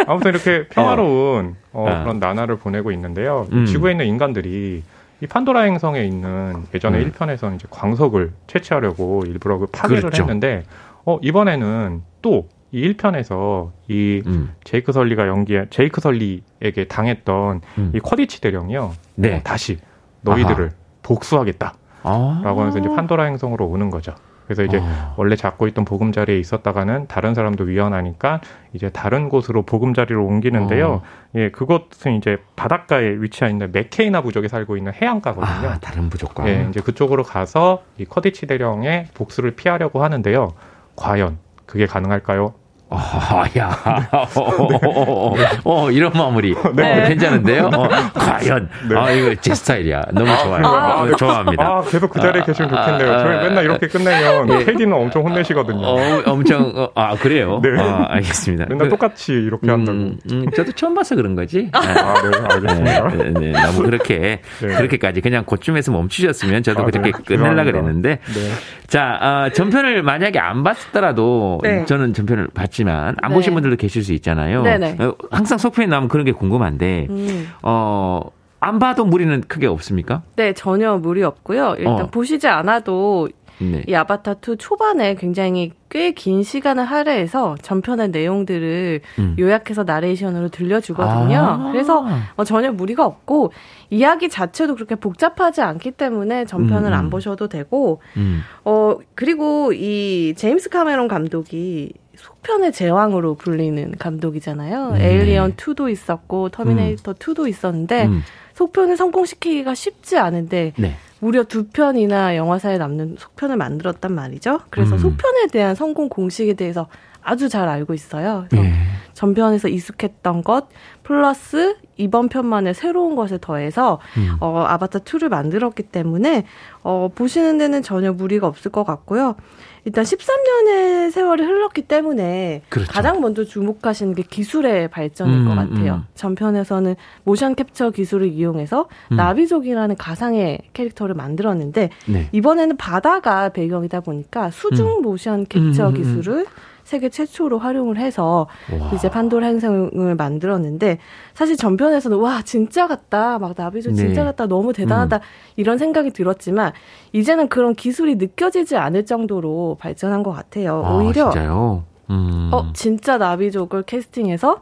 아무튼 이렇게 평화로운 어, 어, 그런 나날을 보내고 있는데요. 음. 지구에 있는 인간들이 이 판도라 행성에 있는 예전에 음. 1편에서 이제 광석을 채취하려고 일부러 그 파괴를 그렇죠. 했는데 어, 이번에는 또 이 1편에서 이 음. 제이크 설리가 연기한 제이크 설리에게 당했던 음. 이 쿼디치 대령이요. 네. 어, 다시 너희들을 아하. 복수하겠다. 아. 라고 하면서 이제 판도라 행성으로 오는 거죠. 그래서 이제 아. 원래 잡고 있던 보금자리에 있었다가는 다른 사람도 위험하니까 이제 다른 곳으로 보금자리로 옮기는데요. 아. 예, 그것은 이제 바닷가에 위치해 있는 메케이나 부족에 살고 있는 해안가거든요. 아, 다른 부족과. 예, 이제 그쪽으로 가서 이 쿼디치 대령의 복수를 피하려고 하는데요. 과연 그게 가능할까요? 아, 야. 어, 어, 이런 마무리. 네. 어, 괜찮은데요? 어, 과연. 네. 아, 이거 제 스타일이야. 너무 좋아요. 아, 어, 좋아합니다. 아, 계속 그 자리에 계시면 좋겠네요. 저희 아, 맨날 이렇게 끝내면 예. KD는 엄청 혼내시거든요. 어, 엄청, 어, 아, 그래요? 네. 아, 알겠습니다. 맨날 그, 똑같이 이렇게 한다고. 음, 음, 저도 처음 봐서 그런 거지. 아, 네, 알겠습니다. 네, 네, 네, 너무 그렇게, 네. 그렇게까지 그냥 고쯤에서 멈추셨으면 저도 아, 그렇게 네. 끝내려 그랬는데. 네. 자, 어, 전편을 만약에 안 봤더라도 저는 전편을 봤지 봤지만 안 네. 보신 분들도 계실 수 있잖아요. 네네. 어, 항상 속편에 나오면 그런 게 궁금한데 음. 어. 안 봐도 무리는 크게 없습니까? 네, 전혀 무리 없고요. 일단 어. 보시지 않아도 네. 이 아바타 2 초반에 굉장히 꽤 긴 시간을 할애해서 전편의 내용들을 음. 요약해서 나레이션으로 들려주거든요. 아. 그래서 어, 전혀 무리가 없고 이야기 자체도 그렇게 복잡하지 않기 때문에 전편을 음. 안 보셔도 되고 음. 어 그리고 이 제임스 카메론 감독이 속편의 제왕으로 불리는 감독이잖아요. 네. 에일리언 2도 있었고 터미네이터 음. 2도 있었는데 음. 속편을 성공시키기가 쉽지 않은데 네. 무려 두 편이나 영화사에 남는 속편을 만들었단 말이죠. 그래서 음. 속편에 대한 성공 공식에 대해서 아주 잘 알고 있어요. 그래서 네. 전편에서 익숙했던 것 플러스 이번 편만에 새로운 것에 더해서 음. 어, 아바타 2를 만들었기 때문에 어, 보시는 데는 전혀 무리가 없을 것 같고요. 일단 13년의 세월이 흘렀기 때문에 그렇죠. 가장 먼저 주목하시는 게 기술의 발전일 음, 것 같아요. 음. 전편에서는 모션 캡처 기술을 이용해서 음. 나비족이라는 가상의 캐릭터를 만들었는데 네. 이번에는 바다가 배경이다 보니까 수중 음. 모션 캡처 음, 음, 기술을 세계 최초로 활용을 해서 와. 이제 판도라 행성을 만들었는데 사실 전편에서는 와 진짜 같다 막 나비족 네. 진짜 같다 너무 대단하다 음. 이런 생각이 들었지만 이제는 그런 기술이 느껴지지 않을 정도로 발전한 것 같아요. 아, 오히려 진짜요? 음. 어 진짜 나비족을 캐스팅해서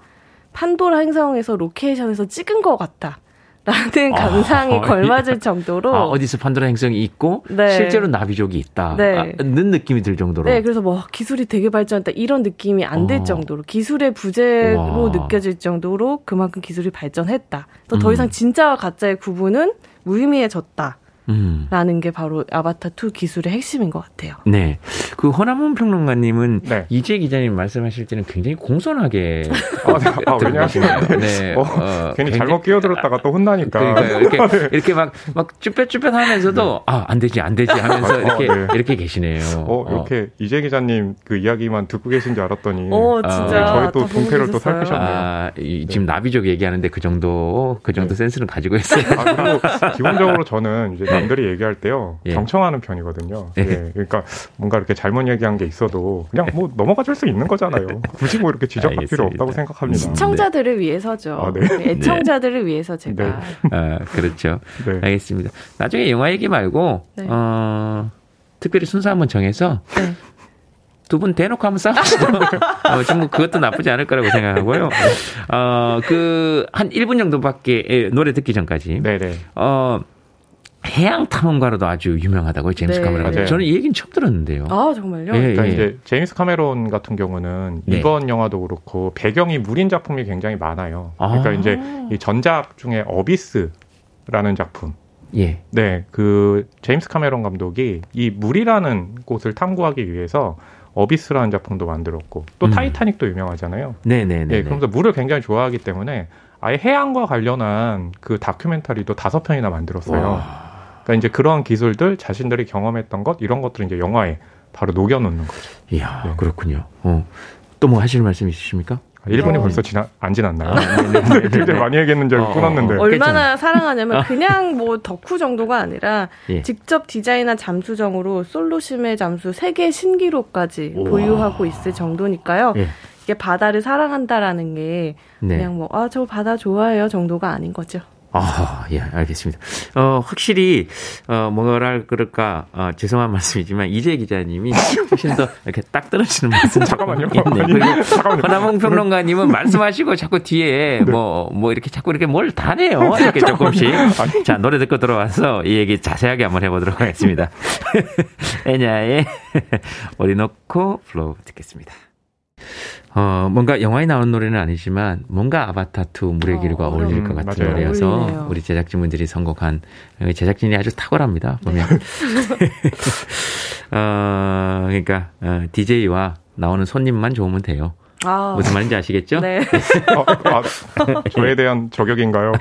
판도라 행성에서 로케이션에서 찍은 것 같다. 라는 아, 감상이 아, 걸맞을 정도로 아, 어디서 판도라 행성이 있고 네. 실제로 나비족이 있다는 네. 아, 느낌이 들 정도로 네 그래서 뭐 기술이 되게 발전했다 이런 느낌이 안들 어. 정도로 기술의 부재로 와. 느껴질 정도로 그만큼 기술이 발전했다 또더 이상 음. 진짜와 가짜의 구분은 무의미해졌다 음. 라는 게 바로 아바타 2 기술의 핵심인 것 같아요. 네. 그 허남원 평론가님은 네. 이재 기자님 말씀하실 때는 굉장히 공손하게 아, 네. 아, 왜냐하시면 네. 어, 어, 괜히 잘못 끼어들었다가 또 혼나니까. 그러니까요. 이렇게 네. 이렇게 막막 쭈뼛쭈뼛 하면서도 네. 아안 되지 안 되지 하면서 어, 이렇게 네. 이렇게 계시네요. 어, 이렇게 어. 이재 기자님 그 이야기만 듣고 계신 줄 알았더니 어, 진짜 저희 또 동태를 또 살피셨네요. 아, 이, 지금 나비족 얘기하는데 그 정도 그 정도 센스는 가지고 있어요. 아, 그리고 기본적으로 저는 이제 남들이 얘기할 때요 예. 경청하는 편이거든요. 예. 예. 그러니까 뭔가 이렇게 잘 잘못 얘기한 게 있어도 그냥 뭐 넘어가 줄 수 있는 거잖아요. 굳이 뭐 이렇게 지적할 필요 없다고 생각합니다. 시청자들을 네. 위해서죠. 아, 네. 애청자들을 네. 위해서 제가. 네. 아, 그렇죠. 네. 알겠습니다. 나중에 영화 얘기 말고 네. 어, 특별히 순서 한번 정해서 네. 두분 대놓고 한번 싸우시죠. 어, 좀 그것도 나쁘지 않을 거라고 생각하고요. 어, 그, 한 1분 정도밖에, 예, 노래 듣기 전까지. 네네. 어, 해양 탐험가로도 아주 유명하다고요, 제임스 네. 카메론. 저는 이 얘기는 처음 들었는데요. 아, 정말요? 예, 그러니까 예. 이제 제임스 카메론 같은 경우는 네. 이번 영화도 그렇고 배경이 물인 작품이 굉장히 많아요. 그러니까 아. 이제 이 전작 중에 어비스라는 작품. 예. 네, 그 제임스 카메론 감독이 이 물이라는 곳을 탐구하기 위해서 어비스라는 작품도 만들었고 또 음. 타이타닉도 유명하잖아요. 네네네. 네, 그러면서 물을 굉장히 좋아하기 때문에 아예 해양과 관련한 그 다큐멘터리도 다섯 편이나 만들었어요. 와. 그러니까 이제 그런 기술들 자신들이 경험했던 것 이런 것들을 이제 영화에 바로 녹여놓는 거죠. 이야 네. 그렇군요. 어. 또 뭐 하실 말씀 있으십니까? 1분이 어. 벌써 지나, 안 지났나요? 아, 네, 네, 네, 굉장히 많이 얘기했는지 알고 어, 끊었는데. 어, 얼마나 사랑하냐면 그냥 뭐 덕후 정도가 아니라 예. 직접 디자인한 잠수정으로 솔로심의 잠수 세계 신기록까지 우와. 보유하고 있을 정도니까요. 예. 이게 바다를 사랑한다라는 게 네. 그냥 뭐, 아, 저 바다 좋아해요 정도가 아닌 거죠. 아, 예, 알겠습니다. 어, 확실히, 어, 뭐랄, 그럴까, 어, 죄송한 말씀이지만, 이재 기자님이 훨씬 더 이렇게 딱 떨어지는 말씀. 잠깐만요. 있네. 그리고 허나몽 평론가님은 말씀하시고 자꾸 뒤에 네. 뭐, 뭐 이렇게 자꾸 이렇게 뭘다 내요. 이렇게 조금씩. 자, 노래 듣고 들어와서 이 얘기 자세하게 한번 해보도록 하겠습니다. 애냐의 Orinoco Flow 듣겠습니다. 어, 뭔가 영화에 나오는 노래는 아니지만 뭔가 아바타 2 물의 길과 어, 어울릴 것 같은 맞아요. 노래여서 어울리네요. 우리 제작진분들이 선곡한 제작진이 아주 탁월합니다. 보면. 네. 어, 그러니까 어, DJ와 나오는 손님만 좋으면 돼요. 아. 무슨 말인지 아시겠죠? 네. 어, 아, 저에 대한 저격인가요?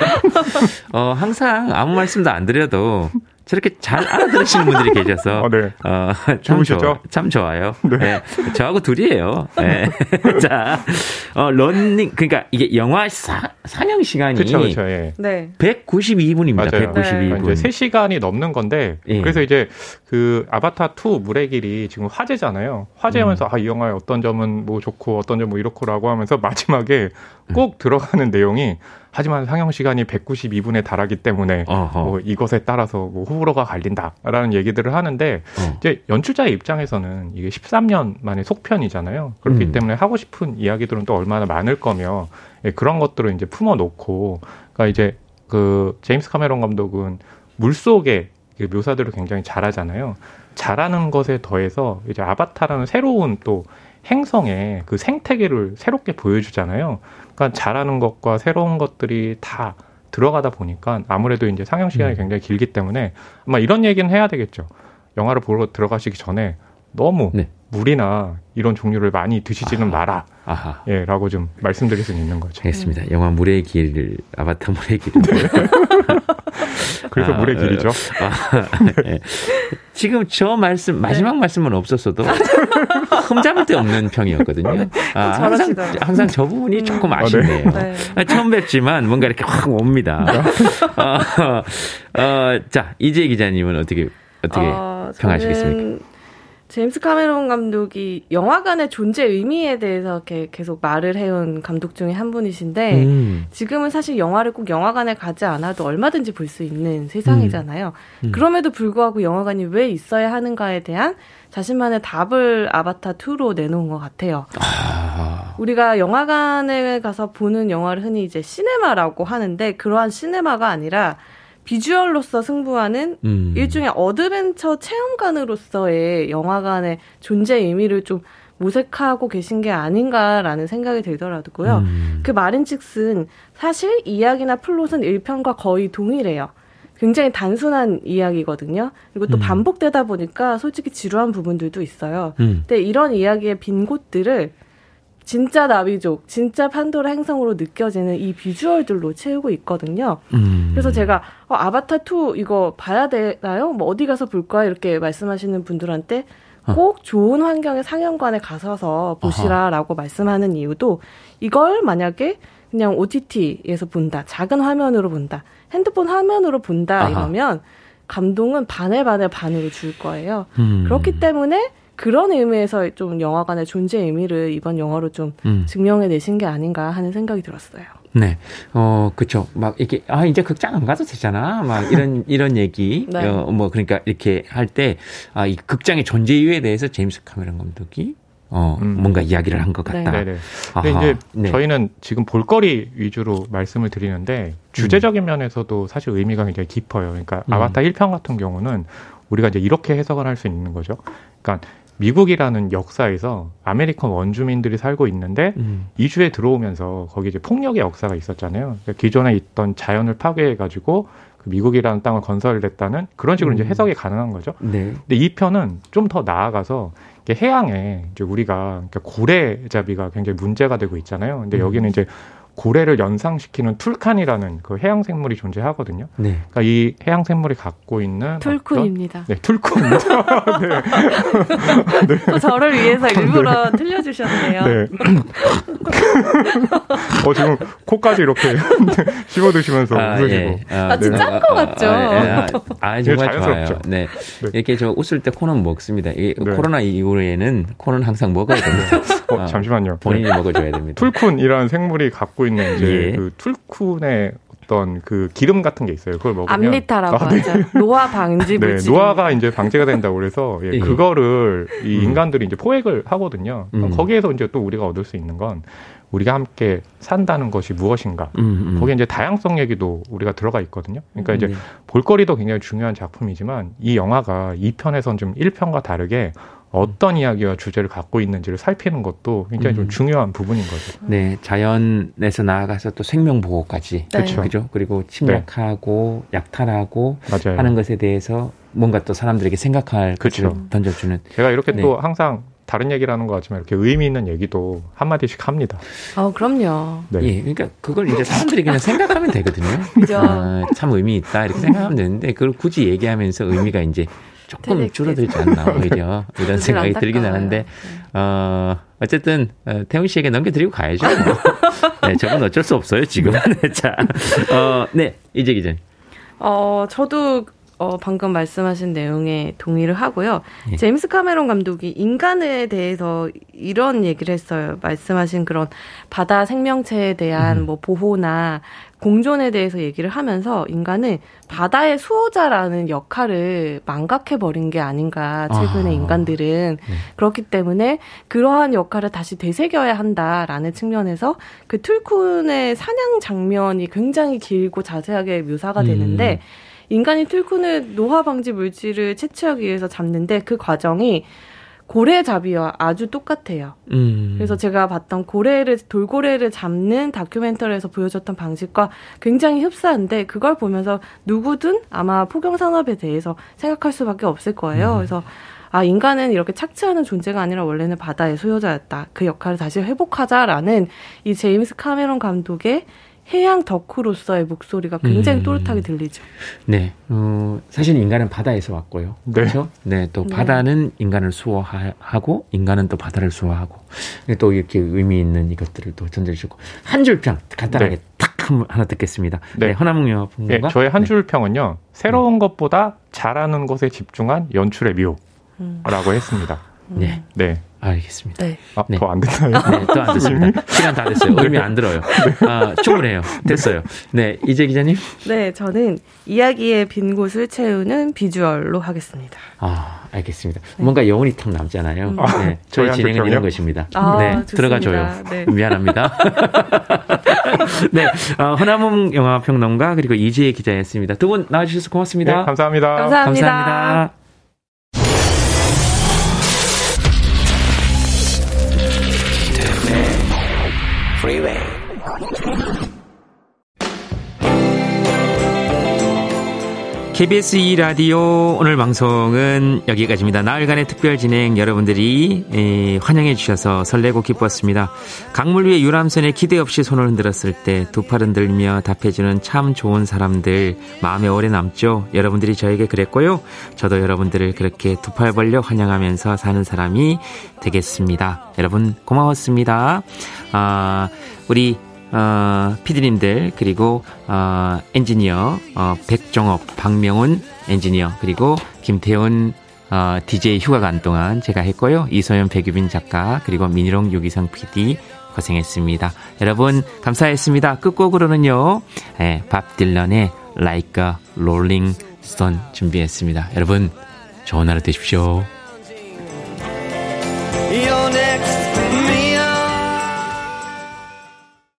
어, 항상 아무 말씀도 안 드려도 저렇게 잘 알아들으시는 분들이 계셔서 어, 네. 어, 참, 좋, 참 좋아요. 네. 네. 저하고 둘이에요. 네. 자, 어, 런닝 그러니까 이게 영화 사, 상영 시간이 그쵸, 그쵸, 예. 네. 192분입니다. 맞아요. 192분. 네. 이제 3시간이 넘는 건데 예. 그래서 이제 그 아바타 2 물의 길이 지금 화제잖아요. 화제하면서 음. 아, 이 영화의 어떤 점은 뭐 좋고 어떤 점뭐 이렇고라고 하면서 마지막에 꼭 음. 들어가는 내용이 하지만 상영 시간이 192분에 달하기 때문에 뭐 이것에 따라서 뭐 호불호가 갈린다라는 얘기들을 하는데 어. 이제 연출자의 입장에서는 이게 13년 만에 속편이잖아요. 그렇기 음. 때문에 하고 싶은 이야기들은 또 얼마나 많을 거며 예, 그런 것들을 이제 품어놓고 그러니까 이제 그 제임스 카메론 감독은 물 속의 그 묘사들을 굉장히 잘하잖아요. 잘하는 것에 더해서 이제 아바타라는 새로운 또 행성의 그 생태계를 새롭게 보여주잖아요. 그러니까 잘하는 것과 새로운 것들이 다 들어가다 보니까 아무래도 이제 상영 시간이 음. 굉장히 길기 때문에 아마 이런 얘기는 해야 되겠죠. 영화를 보러 들어가시기 전에 너무 네. 물이나 이런 종류를 많이 드시지는 아하. 마라. 아하. 예, 라고 좀 말씀드릴 수 있는 거죠. 알겠습니다. 음. 영화 물의 길, 아바타 물의 길. 네. 그래서 아, 물의 길이죠. 아, 네. 지금 저 말씀, 마지막 네. 말씀은 없었어도 흠잡을 데 없는 평이었거든요. 아, 항상, 항상 저 부분이 조금 아쉽네요. 네. 아, 처음 뵙지만 뭔가 이렇게 확 옵니다. 어, 어, 자, 이재 기자님은 어떻게, 어떻게 어, 평하시겠습니까? 제임스 카메론 감독이 영화관의 존재 의미에 대해서 이렇게 계속 말을 해온 감독 중에 한 분이신데 음. 지금은 사실 영화를 꼭 영화관에 가지 않아도 얼마든지 볼 수 있는 세상이잖아요. 음. 음. 그럼에도 불구하고 영화관이 왜 있어야 하는가에 대한 자신만의 답을 아바타 2로 내놓은 것 같아요. 아. 우리가 영화관에 가서 보는 영화를 흔히 이제 시네마라고 하는데 그러한 시네마가 아니라 비주얼로서 승부하는 음. 일종의 어드벤처 체험관으로서의 영화관의 존재 의미를 좀 모색하고 계신 게 아닌가라는 생각이 들더라고요. 음. 그 말인즉슨 사실 이야기나 플롯은 1편과 거의 동일해요. 굉장히 단순한 이야기거든요. 그리고 또 음. 반복되다 보니까 솔직히 지루한 부분들도 있어요. 음. 근데 이런 이야기의 빈 곳들을 진짜 나비족, 진짜 판도라 행성으로 느껴지는 이 비주얼들로 채우고 있거든요. 음. 그래서 제가 어, 아바타 2 이거 봐야 되나요? 뭐 어디 가서 볼까? 이렇게 말씀하시는 분들한테 어. 꼭 좋은 환경의 상영관에 가셔서 보시라라고 말씀하는 이유도 이걸 만약에 그냥 OTT에서 본다, 작은 화면으로 본다, 핸드폰 화면으로 본다 아하. 이러면 감동은 반에 반에 반으로 줄 거예요. 음. 그렇기 때문에 그런 의미에서 좀 영화관의 존재 의미를 이번 영화로 좀 음. 증명해 내신 게 아닌가 하는 생각이 들었어요. 네. 어, 그쵸. 막, 이렇게, 아, 이제 극장 안 가도 되잖아. 막, 이런, 이런 얘기. 네. 어, 뭐, 그러니까, 이렇게 할 때, 아, 이 극장의 존재 이유에 대해서 제임스 카메론 감독이 어, 음. 뭔가 이야기를 한 것 같다. 네. 네 근데 이제 네. 저희는 지금 볼거리 위주로 말씀을 드리는데 주제적인 음. 면에서도 사실 의미가 굉장히 깊어요. 그러니까 음. 아바타 1편 같은 경우는 우리가 이제 이렇게 해석을 할 수 있는 거죠. 그러니까 미국이라는 역사에서 American 원주민들이 살고 있는데 음. 이주해 들어오면서 거기 이제 폭력의 역사가 있었잖아요. 그러니까 기존에 있던 자연을 파괴해가지고 그 미국이라는 땅을 건설했다는 그런 식으로 음. 이제 해석이 가능한 거죠. 네. 근데 2편은 좀 더 나아가서 해양에 이제 우리가 그러니까 고래잡이가 굉장히 문제가 되고 있잖아요. 근데 음. 여기는 이제 고래를 연상시키는 툴쿤이라는 그 해양 생물이 존재하거든요. 네. 그러니까 이 해양 생물이 갖고 있는 툴쿤입니다. 네, 툴쿤. 네. 네. 또 저를 위해서 일부러 네. 틀려주셨네요. 네. 어 지금 코까지 이렇게 씹어 드시면서 아, 웃으시고. 예. 아, 아 진짜 네. 짠거 같죠? 아, 예. 아, 아 정말 좋아요. 네. 네. 이렇게 저 웃을 때 코는 먹습니다. 이 코로나 이후에는 코는 항상 먹어야 됩니다. 어, 잠시만요. 본인이 먹어줘야 됩니다. 툴쿤이라는 생물이 갖고 있는 이제 예. 그 툴쿤의 어떤 그 기름 같은 게 있어요. 그걸 먹으면 암리타라고 아, 네. 하죠. 노화 방지 네, 노화가 이제 방지가 된다고 그래서 예, 예. 그거를 이 음. 인간들이 이제 포획을 하거든요. 음. 거기에서 이제 또 우리가 얻을 수 있는 건 우리가 함께 산다는 것이 무엇인가. 음, 음. 거기에 이제 다양성 얘기도 우리가 들어가 있거든요. 그러니까 이제 네. 볼거리도 굉장히 중요한 작품이지만 이 영화가 2편에선 좀 1편과 다르게 어떤 이야기와 주제를 갖고 있는지를 살피는 것도 굉장히 좀 음. 중요한 부분인 거죠. 네, 자연에서 나아가서 또 생명 보호까지 네. 그렇죠. 그죠? 그리고 침략하고 네. 약탈하고 맞아요. 하는 것에 대해서 뭔가 또 사람들에게 생각할 그렇죠. 던져주는. 제가 이렇게 네. 또 항상 다른 얘기라는 것 같지만 이렇게 의미 있는 얘기도 한 마디씩 합니다. 어, 그럼요. 네. 예, 그러니까 그걸 이제 사람들이 그냥 생각하면 되거든요. 그죠. 아, 참 의미 있다 이렇게 생각하면 되는데 그걸 굳이 얘기하면서 의미가 이제 조금 줄어들지 않나 오히려 이런 생각이 들긴 하는데 어 어쨌든 어, 태훈 씨에게 넘겨드리고 가야죠. 네, 저건 어쩔 수 없어요 지금. 네, 자, 어네 이제 기자님. 어 저도 어, 방금 말씀하신 내용에 동의를 하고요. 예. 제임스 카메론 감독이 인간에 대해서 이런 얘기를 했어요. 말씀하신 그런 바다 생명체에 대한 음. 뭐 보호나 공존에 대해서 얘기를 하면서 인간은 바다의 수호자라는 역할을 망각해 버린 게 아닌가 최근에 아. 인간들은 네. 그렇기 때문에 그러한 역할을 다시 되새겨야 한다라는 측면에서 그 툴쿤의 사냥 장면이 굉장히 길고 자세하게 묘사가 되는데 음. 인간이 툴쿤을 노화 방지 물질을 채취하기 위해서 잡는데 그 과정이 고래잡이와 아주 똑같아요. 음. 그래서 제가 봤던 고래를 돌고래를 잡는 다큐멘터리에서 보여줬던 방식과 굉장히 흡사한데 그걸 보면서 누구든 아마 포경 산업에 대해서 생각할 수밖에 없을 거예요. 음. 그래서 아 인간은 이렇게 착취하는 존재가 아니라 원래는 바다의 소유자였다. 그 역할을 다시 회복하자라는 이 제임스 카메론 감독의 해양 덕후로서의 목소리가 굉장히 음. 또렷하게 들리죠. 네. 어, 사실 인간은 바다에서 왔고요. 네. 그렇죠? 네. 또 네. 바다는 인간을 수호하고 인간은 또 바다를 수호하고 또 이렇게 의미 있는 이것들을 또 전달해주고 한 줄평 간단하게 네. 탁 하나 듣겠습니다. 네. 네 허나몽 영화 네, 저의 한 줄평은요. 새로운 네. 것보다 잘하는 것에 집중한 연출의 묘라고 음. 했습니다. 네. 네. 알겠습니다. 네. 아, 네. 더안 됐나요? 네, 또 안 됐습니다. 시간 다 됐어요. 의미 안 들어요. 네. 아, 충분해요. 됐어요. 네, 이재 기자님? 네, 저는 이야기의 빈 곳을 채우는 비주얼로 하겠습니다. 아, 알겠습니다. 네. 뭔가 영혼이 탁 남잖아요. 음. 네, 저희 진행은 이런 것입니다. 아, 네, 들어가 줘요. 네. 미안합니다. 네, 어, 허나몽 영화평론가 그리고 이지혜 기자였습니다. 두 분 나와주셔서 고맙습니다. 네, 감사합니다. 감사합니다. 감사합니다. Freeway. KBS 2라디오 오늘 방송은 여기까지입니다. 나흘간의 특별 진행 여러분들이 에, 환영해 주셔서 설레고 기뻤습니다. 강물 위에 유람선에 기대 없이 손을 흔들었을 때 두 팔 흔들며 답해주는 참 좋은 사람들 마음에 오래 남죠. 여러분들이 저에게 그랬고요. 저도 여러분들을 그렇게 두 팔 벌려 환영하면서 사는 사람이 되겠습니다. 여러분 고마웠습니다. 아, 우리 어, 피디님들 그리고 어, 엔지니어 어, 백종업, 박명훈 엔지니어 그리고 김태훈 어, DJ 휴가 간 동안 제가 했고요. 이소연 백유빈 작가 그리고 민희롱 유기성 PD 고생했습니다. 여러분 감사했습니다. 끝곡으로는요. 예, 밥 딜런의 Like a Rolling Stone 준비했습니다. 여러분 좋은 하루 되십시오.